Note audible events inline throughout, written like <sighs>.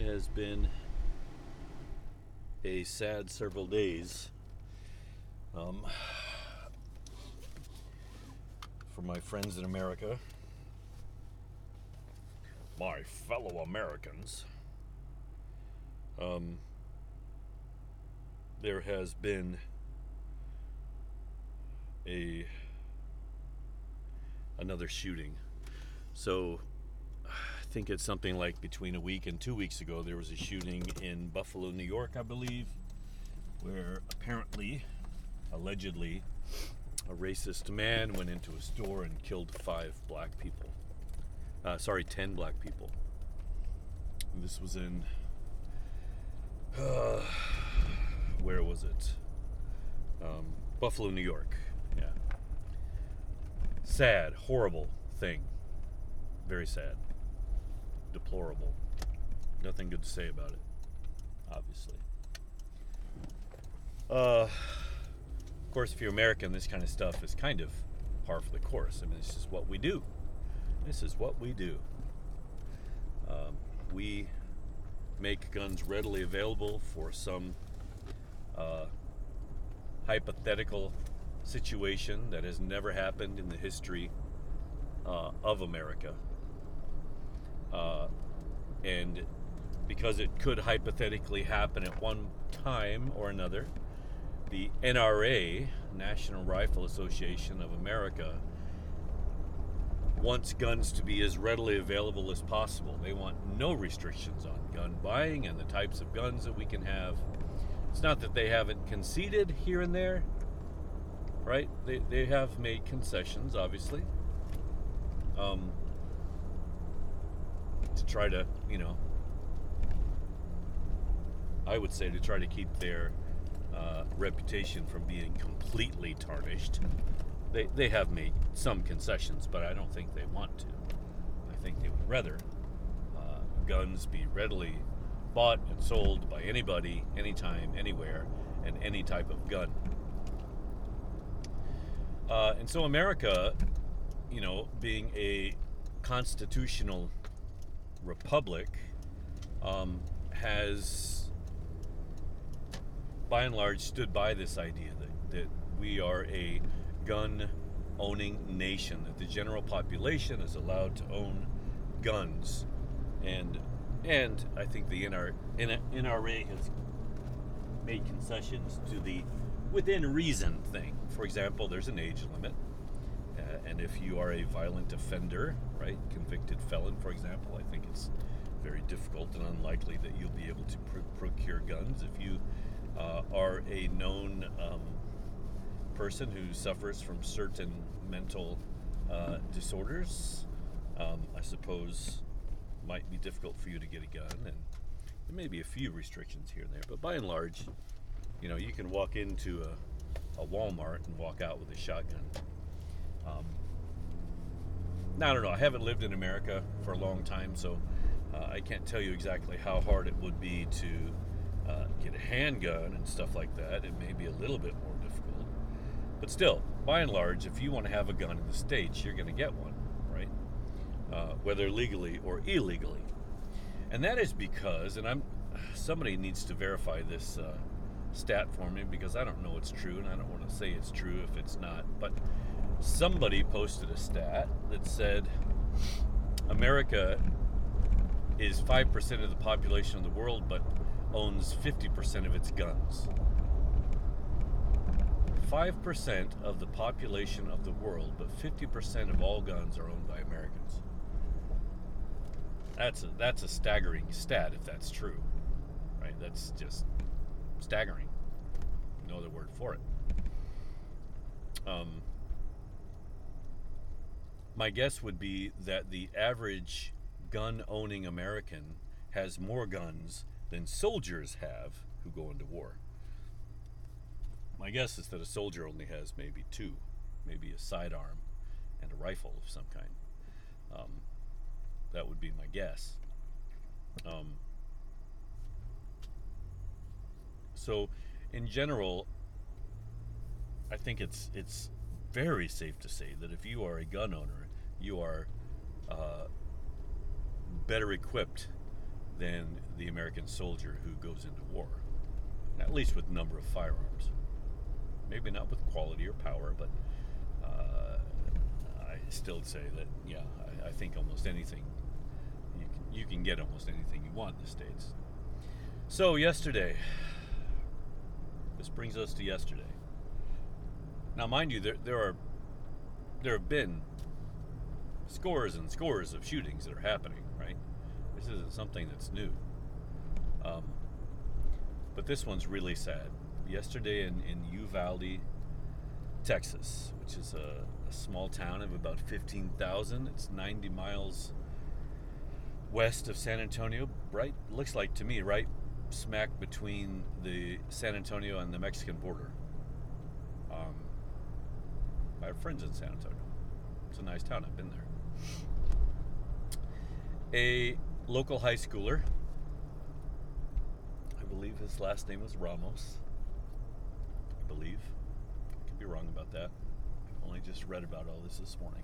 It has been a sad several days um, for my friends in America, my fellow Americans. Um, there has been a another shooting. So think it's something like between a week and two weeks ago, there was a shooting in Buffalo, New York, I believe, where apparently, allegedly, a racist man went into a store and killed five black people. Uh, sorry, ten black people. And this was in. Uh, where was it? Um, Buffalo, New York. Yeah. Sad, horrible thing. Very sad. Deplorable. Nothing good to say about it, obviously. Uh, of course, if you're American, this kind of stuff is kind of par for the course. I mean, this is what we do. This is what we do. Um, we make guns readily available for some uh, hypothetical situation that has never happened in the history uh, of America. Uh, and because it could hypothetically happen at one time or another, the NRA, National Rifle Association of America, wants guns to be as readily available as possible. They want no restrictions on gun buying and the types of guns that we can have. It's not that they haven't conceded here and there, right? They, they have made concessions, obviously, um, to try to, you know, I would say to try to keep their uh, reputation from being completely tarnished. They, they have made some concessions, but I don't think they want to. I think they would rather uh, guns be readily bought and sold by anybody, anytime, anywhere, and any type of gun. Uh, and so America, you know, being a constitutional republic, um, has by and large stood by this idea that, that we are a gun owning nation, that the general population is allowed to own guns. And and I think the NR, NRA has made concessions to the within reason thing. For example, there's an age limit. And if you are a violent offender, right, convicted felon, for example, I think it's very difficult and unlikely that you'll be able to pr- procure guns. If you uh, are a known um, person who suffers from certain mental uh, disorders, um, I suppose might be difficult for you to get a gun, and there may be a few restrictions here and there, but by and large, you know, you can walk into a, a Walmart and walk out with a shotgun. Um, I don't know. I haven't lived in America for a long time, so uh, I can't tell you exactly how hard it would be to uh, get a handgun and stuff like that. It may be a little bit more difficult, but still, by and large, if you want to have a gun in the states, you're going to get one, right? Uh, whether legally or illegally, and that is because, and I'm somebody needs to verify this uh, stat for me because I don't know it's true and I don't want to say it's true if it's not. But somebody posted a stat that said America is 5% of the population of the world but owns 50% of its guns. 5% of the population of the world, but 50% of all guns are owned by Americans. That's a, that's a staggering stat if that's true. Right? That's just staggering. No other word for it. Um, my guess would be that the average gun owning American has more guns than soldiers have who go into war. My guess is that a soldier only has maybe two, maybe a sidearm and a rifle of some kind. Um, that would be my guess. Um, so, in general, I think it's it's very safe to say that if you are a gun owner, you are uh, better equipped than the American soldier who goes into war, at least with number of firearms. Maybe not with quality or power, but uh, I still say that yeah, I, I think almost anything you can, you can get almost anything you want in the states. So yesterday, this brings us to yesterday. Now, mind you, there there are there have been scores and scores of shootings that are happening, right? This isn't something that's new. Um, but this one's really sad. Yesterday in, in Uvalde, Texas, which is a, a small town of about 15,000, it's 90 miles west of San Antonio, right? Looks like to me, right smack between the San Antonio and the Mexican border. Um, I have friends in San Antonio. It's a nice town. I've been there. A local high schooler, I believe his last name was Ramos. I believe. I could be wrong about that. I've only just read about all this this morning.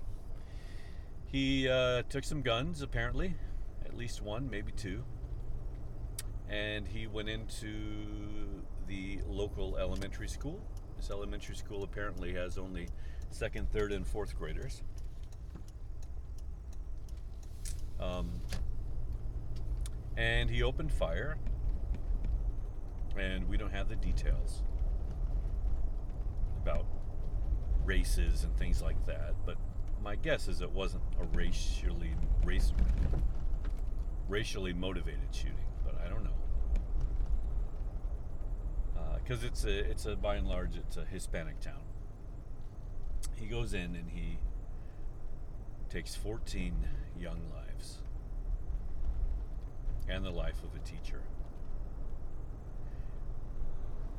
He uh, took some guns, apparently, at least one, maybe two, and he went into the local elementary school. This elementary school apparently has only second, third, and fourth graders. Um, and he opened fire, and we don't have the details about races and things like that, but my guess is it wasn't a racially race racially motivated shooting, but I don't know because uh, it's a it's a by and large it's a Hispanic town. He goes in and he takes 14 young lives and the life of a teacher.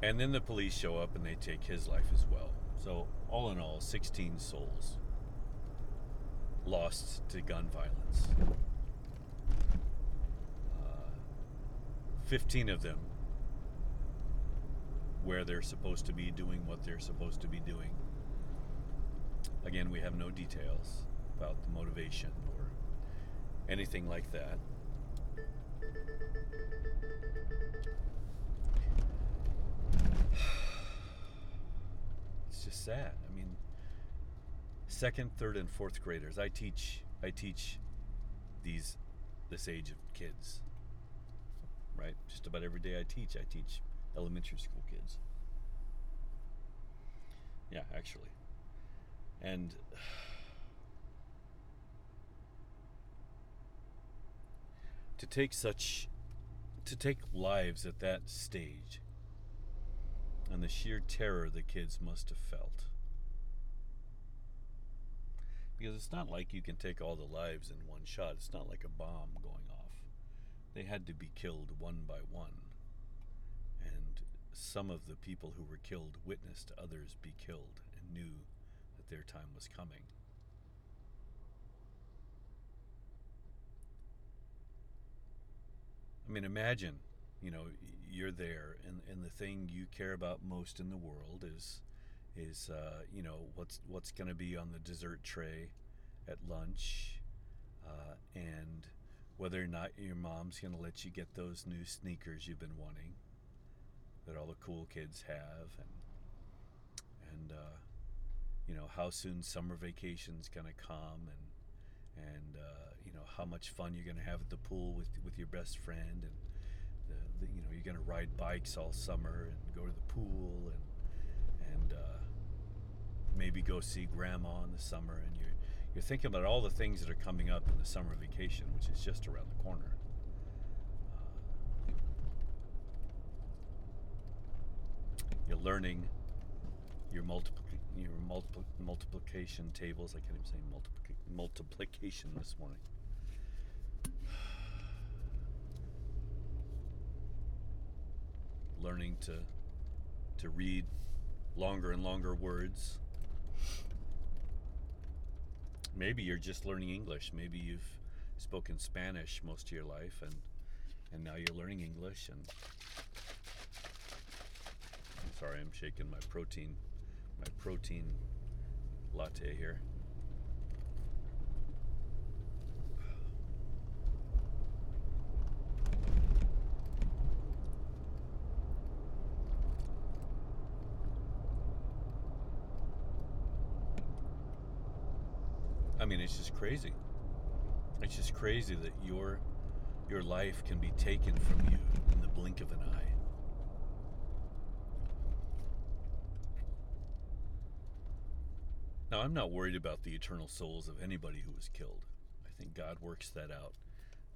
And then the police show up and they take his life as well. So, all in all, 16 souls lost to gun violence. Uh, 15 of them where they're supposed to be doing what they're supposed to be doing. Again, we have no details about the motivation or anything like that. <sighs> It's just sad. I mean, second, third, and fourth graders. I teach. I teach these this age of kids. Right. Just about every day I teach. I teach elementary school kids. Yeah, actually. And <sighs> to take such to take lives at that stage and the sheer terror the kids must have felt. Because it's not like you can take all the lives in one shot. It's not like a bomb going off. They had to be killed one by one. And some of the people who were killed witnessed others be killed and knew that their time was coming I mean, imagine, you know, you're there, and, and the thing you care about most in the world is, is uh, you know, what's what's going to be on the dessert tray at lunch, uh, and whether or not your mom's going to let you get those new sneakers you've been wanting, that all the cool kids have, and and uh, you know how soon summer vacation's going to come, and and uh, how much fun you're going to have at the pool with with your best friend and the, the, you know you're going to ride bikes all summer and go to the pool and and uh, maybe go see grandma in the summer and you're you're thinking about all the things that are coming up in the summer vacation which is just around the corner. Uh, you're learning your multiple your multiple multiplication tables. I can't even say multiplication multiplication this morning learning to to read longer and longer words. Maybe you're just learning English. Maybe you've spoken Spanish most of your life and and now you're learning English and sorry, I'm shaking my protein my protein latte here. mean, it's just crazy. It's just crazy that your your life can be taken from you in the blink of an eye. Now, I'm not worried about the eternal souls of anybody who was killed. I think God works that out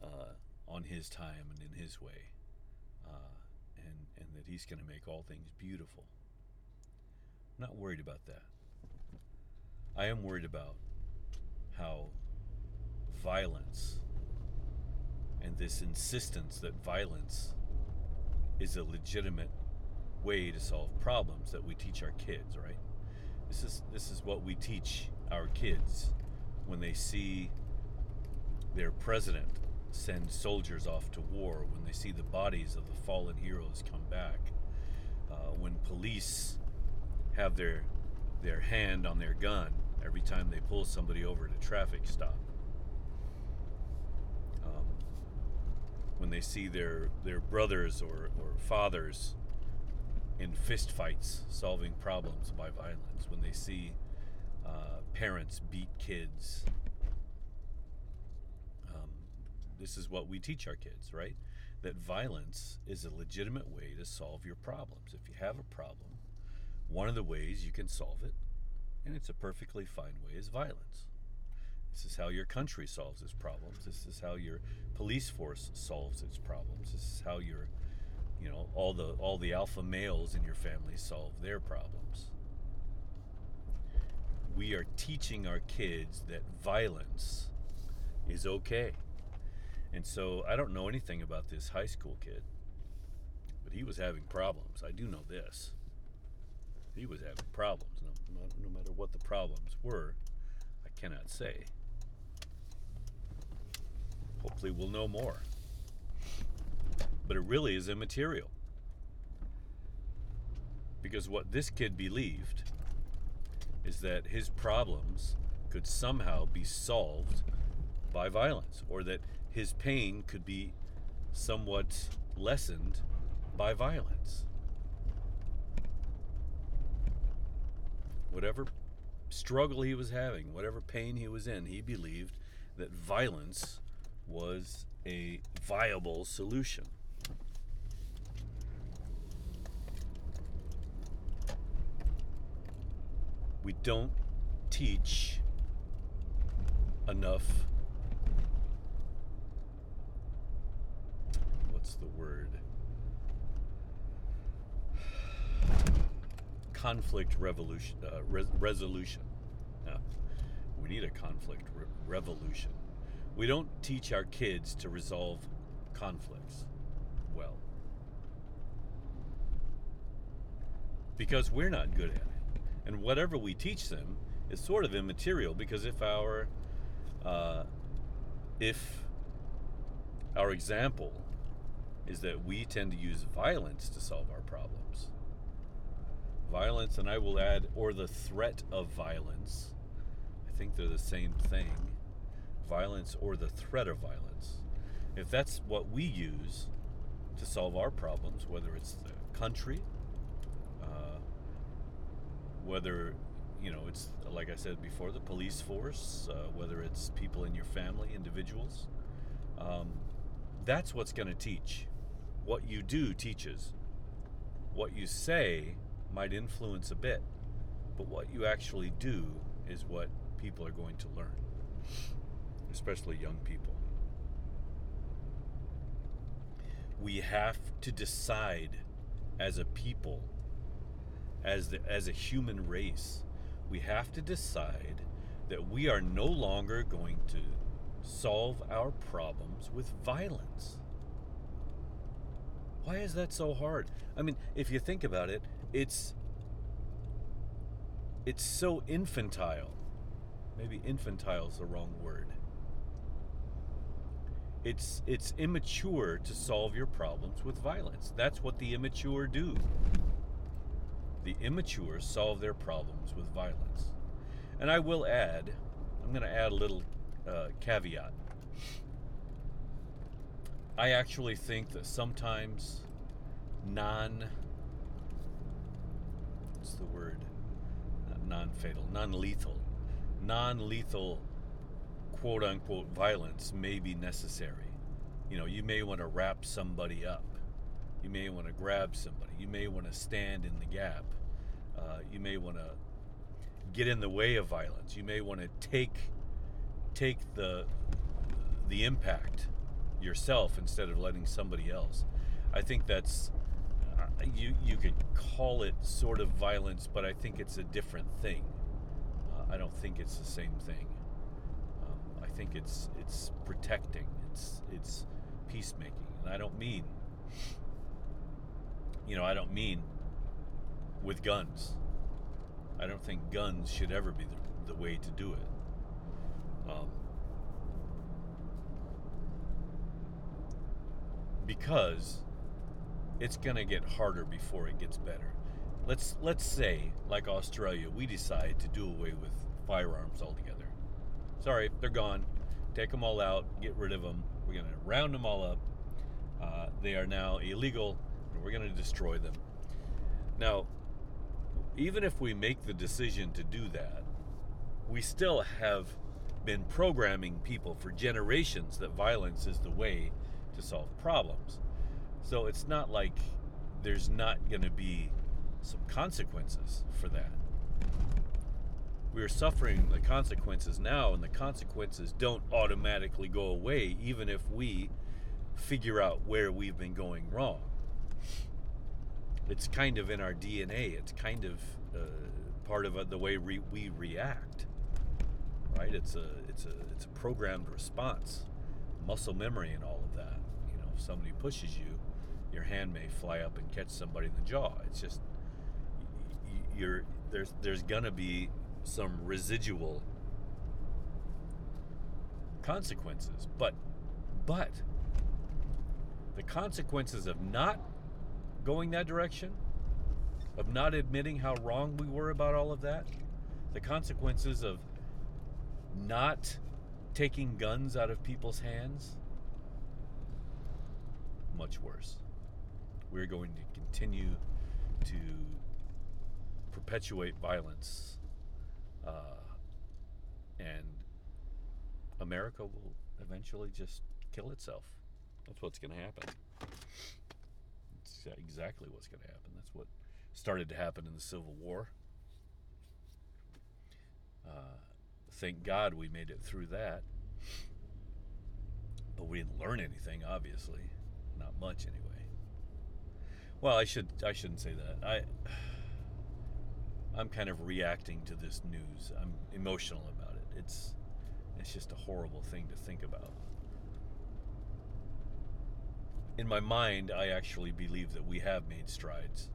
uh, on His time and in His way, uh, and and that He's going to make all things beautiful. I'm not worried about that. I am worried about how violence and this insistence that violence is a legitimate way to solve problems that we teach our kids, right? This is this is what we teach our kids when they see their president send soldiers off to war, when they see the bodies of the fallen heroes come back, uh, when police have their their hand on their gun every time they pull somebody over at a traffic stop. Um, when they see their their brothers or, or fathers in fistfights solving problems by violence, when they see uh, parents beat kids. Um, this is what we teach our kids, right? That violence is a legitimate way to solve your problems. If you have a problem, one of the ways you can solve it, and it's a perfectly fine way, is violence. This is how your country solves its problems. This is how your police force solves its problems. This is how your, you know, all the all the alpha males in your family solve their problems. We are teaching our kids that violence is okay. And so I don't know anything about this high school kid, but he was having problems. I do know this he was having problems. No, no, matter what the problems were, I cannot say. Hopefully, we'll know more. But it really is immaterial. Because what this kid believed is that his problems could somehow be solved by violence, or that his pain could be somewhat lessened by violence. Whatever struggle he was having, whatever pain he was in, he believed that violence was a viable solution. We don't teach enough. What's the word? Conflict revolution uh, res- resolution. we need a conflict re- revolution. We don't teach our kids to resolve conflicts well because we're not good at it, and whatever we teach them is sort of immaterial because if our uh, if our example is that we tend to use violence to solve our problems violence, and I will add, or the threat of violence. I think they're the same thing. Violence or the threat of violence. If that's what we use to solve our problems, whether it's the country, uh, whether you know it's like I said before, the police force, uh, whether it's people in your family, individuals, um, that's what's going to teach. What you do teaches. What you say might influence a bit, but what you actually do is what people are going to learn, especially young people. We have to decide as a people, as, the, as a human race, we have to decide that we are no longer going to solve our problems with violence. Why is that so hard? I mean, if you think about it, it's it's so infantile. Maybe infantile is the wrong word. It's it's immature to solve your problems with violence. That's what the immature do. The immature solve their problems with violence. And I will add, I'm going to add a little uh, caveat. I actually think that sometimes non what's the word? non fatal, non lethal, non lethal quote unquote violence may be necessary. You know, you may want to wrap somebody up. You may want to grab somebody. You may want to stand in the gap. Uh, you may want to get in the way of violence. You may want to take take the the impact yourself instead of letting somebody else. I think that's uh, you you could call it sort of violence, but I think it's a different thing. Uh, I don't think it's the same thing. Um, I think it's it's protecting. It's it's peacemaking, and I don't mean you know I don't mean with guns. I don't think guns should ever be the, the way to do it. Um, because it's going to get harder before it gets better. Let's let's say, like Australia, we decide to do away with firearms altogether. Sorry, they're gone. Take them all out. Get rid of them. We're going to round them all up. Uh, they are now illegal, and we're going to destroy them. Now, even if we make the decision to do that, we still have been programming people for generations that violence is the way to solve problems. So it's not like there's not going to be some consequences for that. We are suffering the consequences now, and the consequences don't automatically go away, even if we figure out where we've been going wrong. It's kind of in our DNA. It's kind of uh, part of the way we react, right? It's a it's a it's a programmed response, muscle memory, and all of that. You know, if somebody pushes you, your hand may fly up and catch somebody in the jaw. It's just you're there's there's gonna be some residual consequences, but but the consequences of not going that direction, of not admitting how wrong we were about all of that, the consequences of not taking guns out of people's hands, much worse we're going to continue to perpetuate violence, uh, and America will eventually just kill itself. That's what's going to happen. It's exactly what's going to happen. That's what started to happen in the Civil War. Uh, thank God we made it through that. But we didn't learn anything, obviously. Not much, anyway. Well, I should I shouldn't say that. I I'm kind of reacting to this news. I'm emotional about it. It's it's just a horrible thing to think about. In my mind, I actually believe that we have made strides.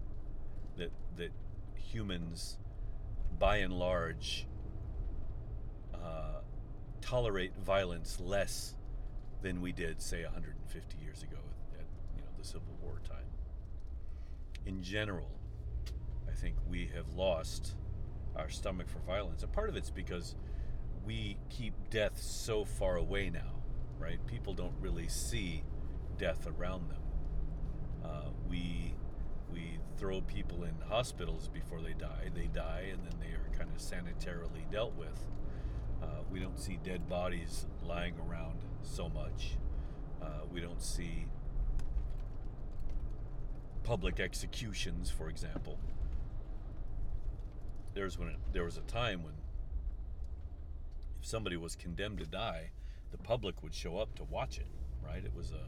That that humans, by and large, uh, tolerate violence less than we did, say, 150 years ago at you know the Civil War time in general, I think we have lost our stomach for violence. And part of it's because we keep death so far away now, right? People don't really see death around them. Uh, we we throw people in hospitals before they die. They die, and then they are kind of sanitarily dealt with. Uh, we don't see dead bodies lying around so much. Uh, we don't see public executions, for example. There's when it, there was a time when if somebody was condemned to die, the public would show up to watch it. Right? It was a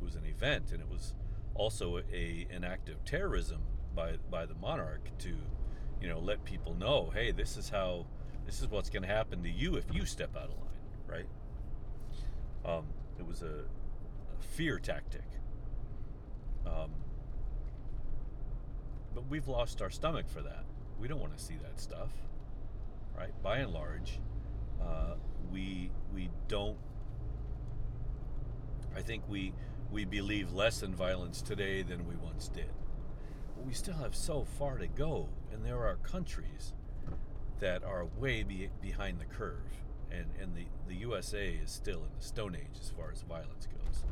it was an event, and it was also a an act of terrorism by by the monarch to you know let people know, hey, this is how this is what's going to happen to you if you step out of line. Right? Um, it was a, a fear tactic. Um, but we've lost our stomach for that. We don't want to see that stuff, right? By and large, uh, we we don't. I think we we believe less in violence today than we once did. But we still have so far to go, and there are countries that are way be, behind the curve. And, and the, the USA is still in the Stone Age as far as violence goes.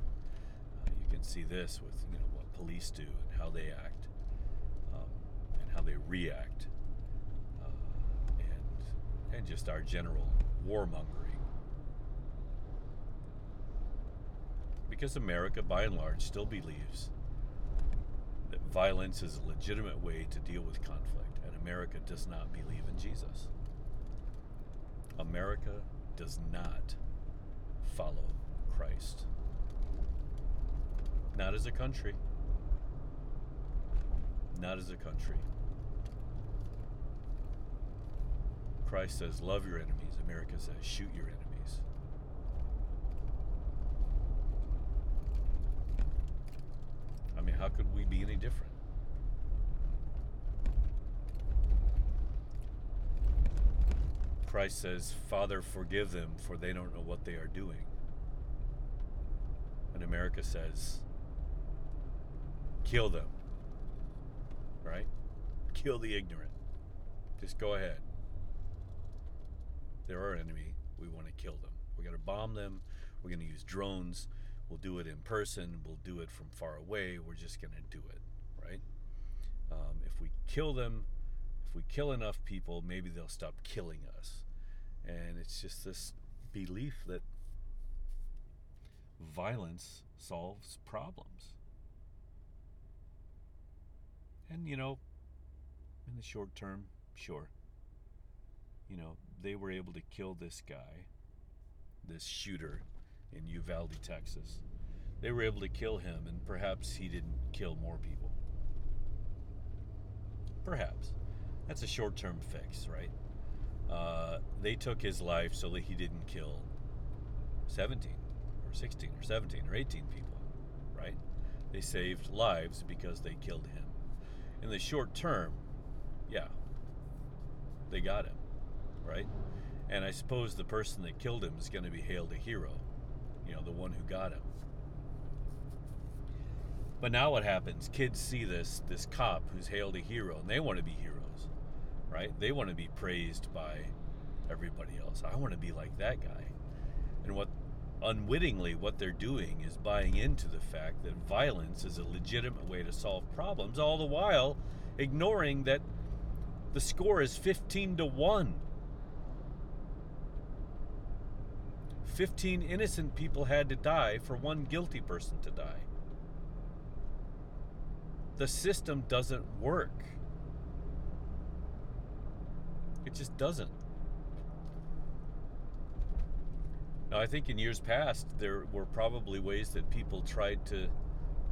Uh, you can see this with you know what police do and how they act um, and how they react uh, and, and just our general warmongering. Because America, by and large, still believes violence is a legitimate way to deal with conflict, and America does not believe in Jesus. America does not follow Christ. Not as a country. Not as a country. Christ says, Love your enemies. America says, Shoot your enemies. I mean, how could we be any different? Christ says, Father, forgive them, for they don't know what they are doing. And America says, kill them. Right? Kill the ignorant. Just go ahead. They're our enemy. We want to kill them. We're going to bomb them. We're going to use drones. We'll do it in person. We'll do it from far away. We're just going to do it. Right? Um, if we kill them, if we kill enough people, maybe they'll stop killing us. And it's just this belief that violence solves problems. And, you know, in the short term, sure. You know, they were able to kill this guy, this shooter in Uvalde, Texas. They were able to kill him, and perhaps he didn't kill more people. Perhaps. That's a short term fix, right? Uh, they took his life so that he didn't kill 17 or 16 or 17 or 18 people, right? They saved lives because they killed him. In the short term, yeah, they got him, right? And I suppose the person that killed him is going to be hailed a hero, you know, the one who got him. But now what happens? Kids see this this cop who's hailed a hero, and they want to be heroes, right? They want to be praised by everybody else. I want to be like that guy. And what unwittingly what they're doing is buying into the fact that violence is a legitimate way to solve problems, all the while ignoring that the score is 15 to 1. 15 innocent people had to die for one guilty person to die. The system doesn't work. It just doesn't. Now, I think in years past, there were probably ways that people tried to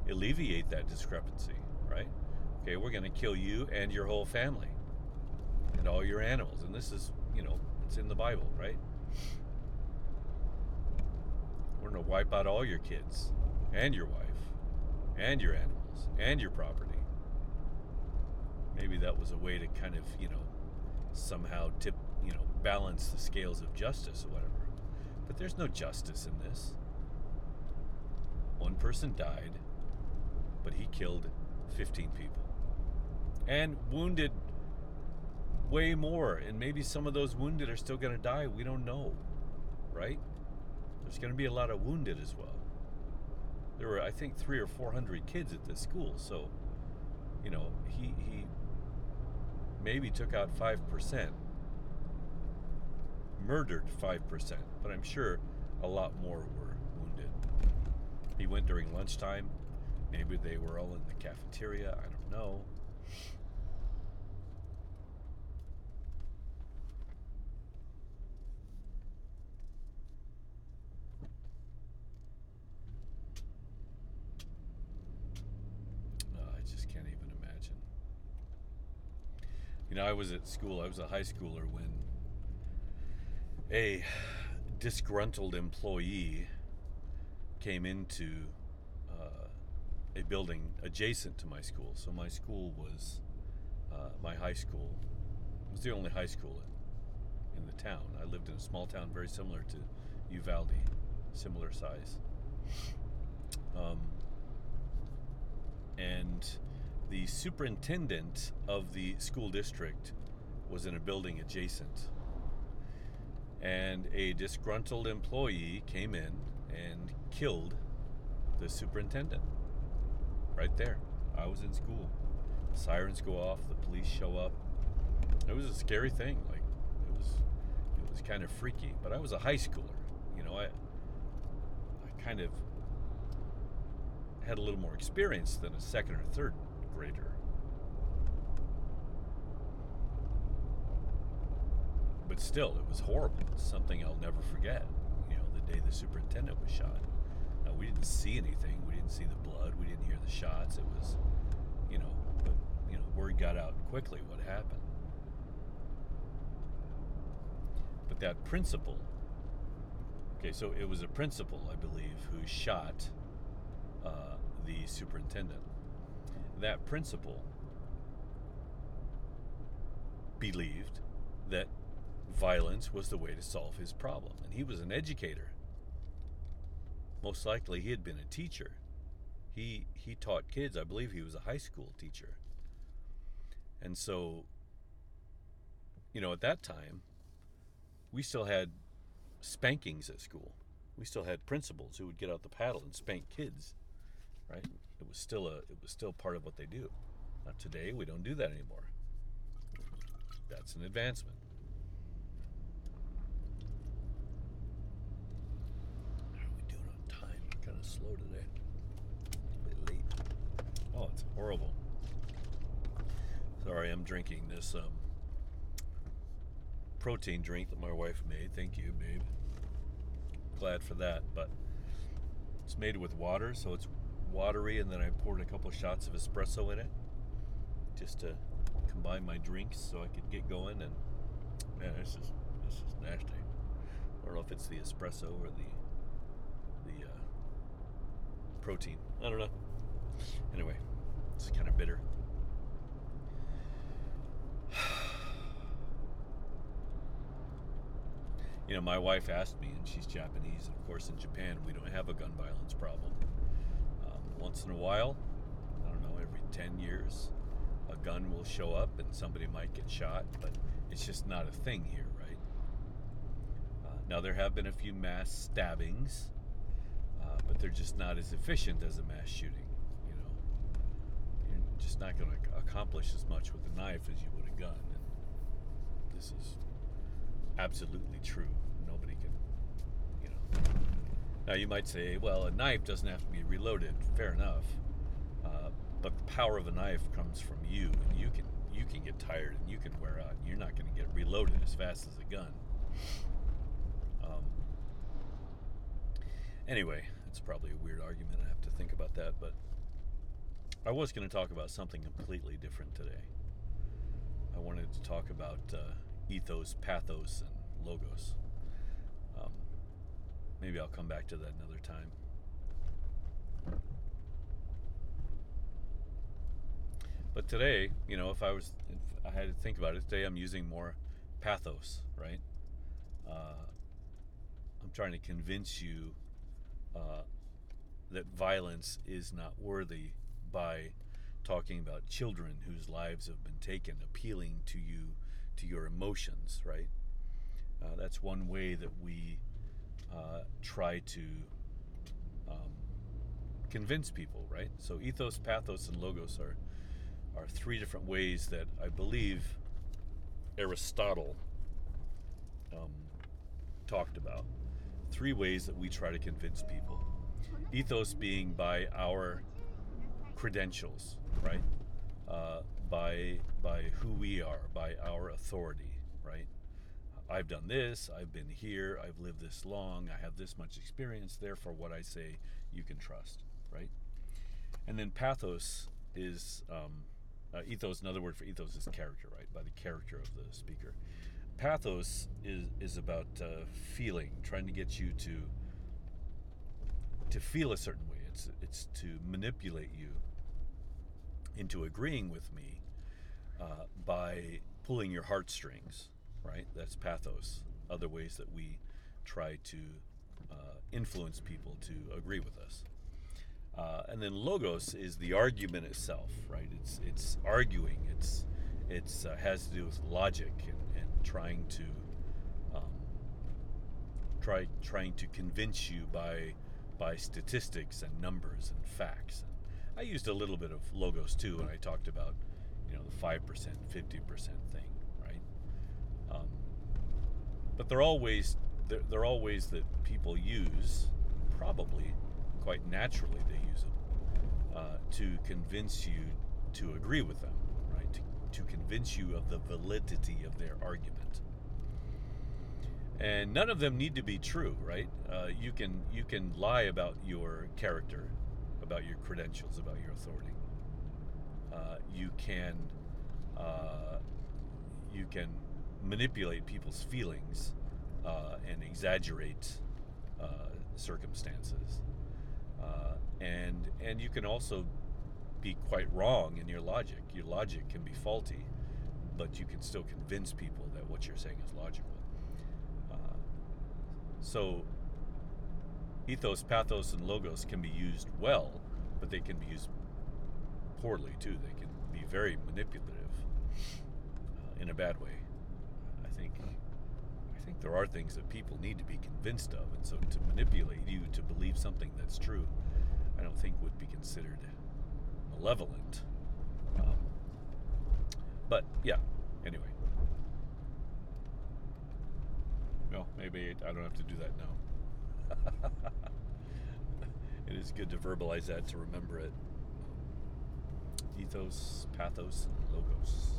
alleviate that discrepancy, right? Okay, we're going to kill you and your whole family and all your animals. And this is, you know, it's in the Bible, right? We're going to wipe out all your kids and your wife and your animals and your property. Maybe that was a way to kind of, you know, somehow tip, you know, balance the scales of justice or whatever. But there's no justice in this. One person died, but he killed 15 people. And wounded way more. And maybe some of those wounded are still going to die. We don't know. Right? There's going to be a lot of wounded as well. There were, I think, three or four hundred kids at this school. So, you know, he, he maybe took out 5% murdered 5%, but I'm sure a lot more were wounded. He went during lunchtime. Maybe they were all in the cafeteria. I don't know. I just can't even imagine. You know, I was at school, I was a high schooler when a disgruntled employee came into uh, a building adjacent to my school. So my school was uh, my high school was the only high school in, the town. I lived in a small town very similar to Uvalde, similar size. Um, and the superintendent of the school district was in a building adjacent and a disgruntled employee came in and killed the superintendent right there. I was in school. Sirens go off, the police show up. It was a scary thing. Like it was it was kind of freaky, but I was a high schooler. You know, I I kind of had a little more experience than a second or third But still, it was horrible. It's something I'll never forget. You know, the day the superintendent was shot. Now, we didn't see anything. We didn't see the blood. We didn't hear the shots. It was, you know, but, you know, word got out quickly what happened. But that principal, okay, so it was a principal, I believe, who shot uh, the superintendent. That principal believed that violence was the way to solve his problem. And he was an educator. Most likely he had been a teacher. He he taught kids. I believe he was a high school teacher. And so you know, at that time, we still had spankings at school. We still had principals who would get out the paddle and spank kids. Right? It was still a it was still part of what they do. Now today we don't do that anymore. That's an advancement. How are we doing on time? Kind of slow today. A bit late. Oh, it's horrible. Sorry, I'm drinking this um, protein drink that my wife made. Thank you, babe. Glad for that. But it's made with water, so it's watery, and then I poured a couple shots of espresso in it just to combine my drinks so I could get going. And man, this is this is nasty. I don't know if it's the espresso or the the uh, protein. I don't know. Anyway, it's kind of bitter. <sighs> you know, my wife asked me, and she's Japanese, and of course, in Japan, we don't have a gun violence problem. Once in a while, I don't know, every 10 years, a gun will show up and somebody might get shot, but it's just not a thing here, right? Uh, now, there have been a few mass stabbings but they're just not as efficient as a mass shooting. You know, you're just not going to accomplish as much with a knife as you would a gun. And this is absolutely true. Nobody can, you know. Now you might say, well, a knife doesn't have to be reloaded. Fair enough. Uh, but the power of a knife comes from you, and you can you can get tired and you can wear out. You're not going to get reloaded as fast as a gun. Um, anyway, it's probably a weird argument. I have to think about that, but I was going to talk about something completely different today. I wanted to talk about uh, ethos, pathos, and logos. Um, maybe I'll come back to that another time. But today, you know, if I was, if I had to think about it today, I'm using more pathos, right? Uh, I'm trying to convince you uh, that violence is not worthy by talking about children whose lives have been taken, appealing to you, to your emotions, right? Uh, that's one way that we uh, try to um, convince people, right? So ethos, pathos, and logos are are three different ways that I believe Aristotle um, talked about three ways that we try to convince people. Ethos being by our credentials, right? Uh, by by who we are, by our authority? I've done this, I've been here, I've lived this long, I have this much experience, therefore what I say you can trust, right? And then pathos is um, uh, ethos, another word for ethos is character, right? By the character of the speaker pathos is is about uh, feeling, trying to get you to to feel a certain way. It's it's to manipulate you into agreeing with me uh, by pulling your heartstrings. Right? That's pathos. Other ways that we try to uh, influence people to agree with us. Uh, and then logos is the argument itself, right? It's it's arguing. It's it's uh, has to do with logic and, and trying to um, try trying to convince you by by statistics and numbers and facts. And I used a little bit of logos too when I talked about you know the five percent, fifty percent thing? Um, but they're always they're, they're that people use, probably quite naturally they use them. uh, to convince you to agree with them, right? To, to convince you of the validity of their argument. And none of them need to be true, right? Uh, you can you can lie about your character, about your credentials, about your authority. Uh, you can uh, you can manipulate people's feelings uh, and exaggerate uh, circumstances, uh, and and you can also be quite wrong in your logic. Your logic can be faulty, but you can still convince people that what you're saying is logical. Uh, so, ethos, pathos, and logos can be used well, but they can be used poorly too. They can be very manipulative uh, in a bad way. Think there are things that people need to be convinced of, and so to manipulate you to believe something that's true, I don't think would be considered malevolent. Um, but yeah, anyway. Well, maybe I don't have to do that now. <laughs> it is good to verbalize that to remember it. Ethos, pathos, and logos.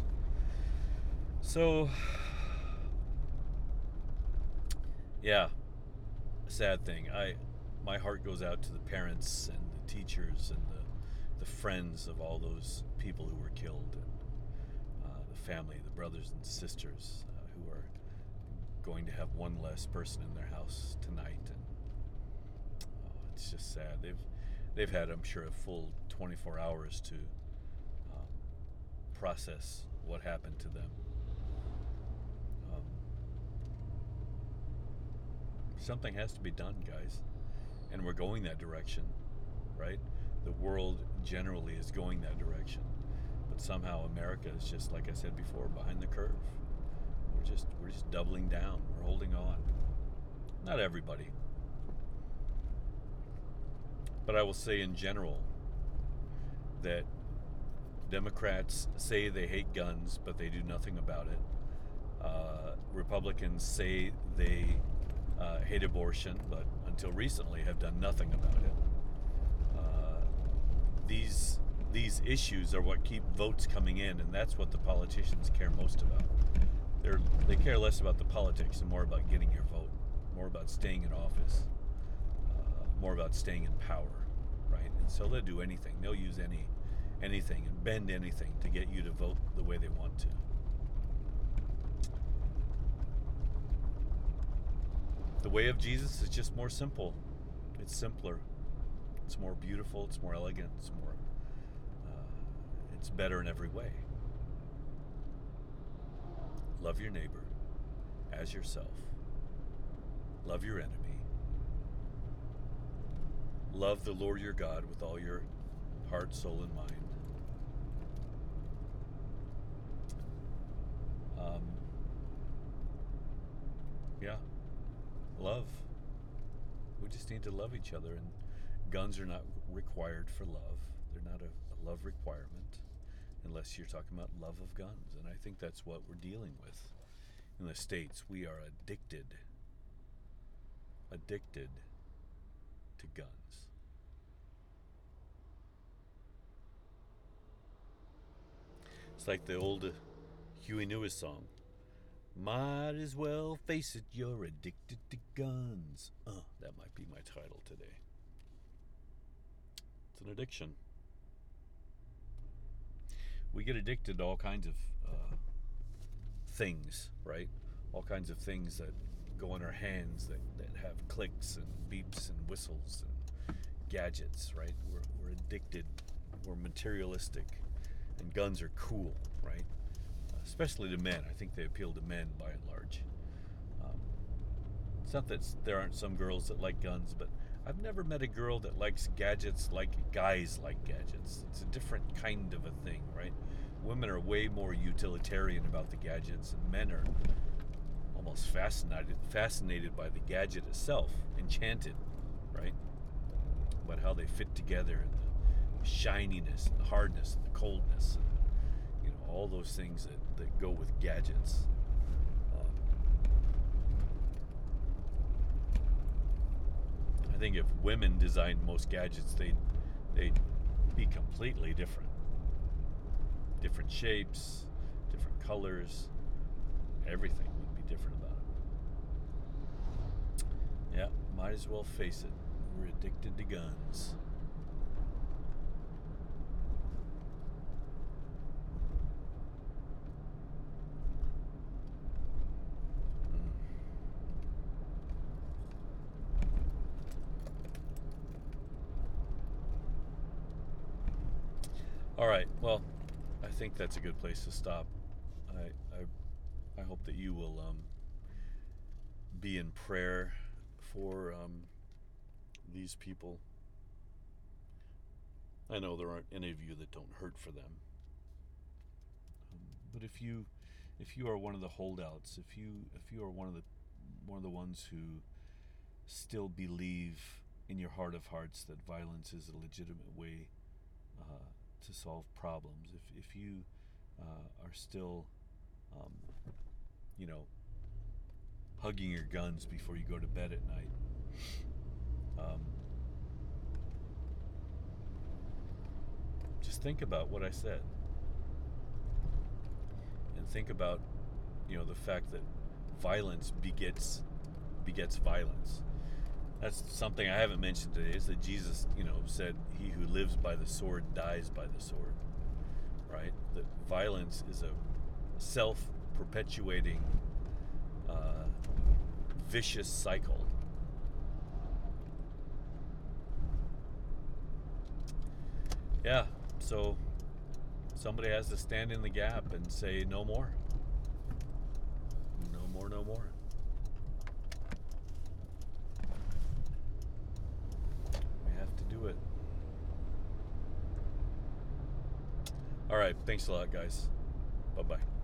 So, yeah, sad thing. I, my heart goes out to the parents and the teachers and the the friends of all those people who were killed, and uh, the family, the brothers and sisters uh, who are going to have one less person in their house tonight, and oh, it's just sad. They've they've had, I'm sure, a full 24 hours to um, process what happened to them. Um, something has to be done, guys, and we're going that direction, right? the world generally is going that direction. But somehow America is just like I said before, behind the curve. We're just we're just doubling down. We're holding on. Not everybody. But I will say in general that Democrats say they hate guns, but they do nothing about it. Uh, Republicans say they hate abortion, but until recently have done nothing about it these these issues are what keep votes coming in, and that's what the politicians care most about. They're they care less about the politics and more about getting your vote, more about staying in office, uh, more about staying in power, right? And so they'll do anything. They'll use any anything and bend anything to get you to vote the way they want to. The way of Jesus is just more simple. It's simpler. It's more beautiful. It's more elegant. It's more. Uh, it's better in every way. Love your neighbor as yourself. Love your enemy. Love the Lord your God with all your heart, soul, and mind. Um, yeah, love. We just need to love each other and guns are not required for love. They're not a, a, love requirement unless you're talking about love of guns. And I think that's what we're dealing with in the States. We are addicted, addicted to guns. It's like the old Huey Lewis song. Might as well face it, you're addicted to guns. Uh, that might be my title today It's an addiction. We get addicted to all kinds of uh, things, right? All kinds of things that go in our hands that, that have clicks and beeps and whistles and gadgets, right? We're, we're addicted, we're materialistic, and guns are cool, right? Especially to men. I think they appeal to men by and large. Um, it's not that there aren't some girls that like guns, but I've never met a girl that likes gadgets like guys like gadgets. It's a different kind of a thing, right? Women are way more utilitarian about the gadgets, and men are almost fascinated fascinated by the gadget itself, enchanted, right? About how they fit together and the shininess and the hardness and the coldness, and, all those things that, that go with gadgets. Uh, I think if women designed most gadgets, they'd they'd be completely different. Different shapes, different colors, everything would be different about it. Yeah, might as well face it. We're addicted to guns. All right. Well, I think that's a good place to stop. I I, I hope that you will um, be in prayer for um, these people. I know there aren't any of you that don't hurt for them. Um, but if you if you are one of the holdouts, if you if you are one of the one of the ones who still believe in your heart of hearts that violence is a legitimate way uh, to solve problems, if, if you uh, are still, um, you know, hugging your guns before you go to bed at night, um, just think about what I said. And think about, you know, the fact that violence begets begets violence that's something I haven't mentioned today is that Jesus, you know, said, He who lives by the sword dies by the sword. Right? That violence is a self perpetuating, uh, vicious cycle. Yeah, so somebody has to stand in the gap and say, no more. No more, no more. it. All Thanks a lot, guys. Bye bye.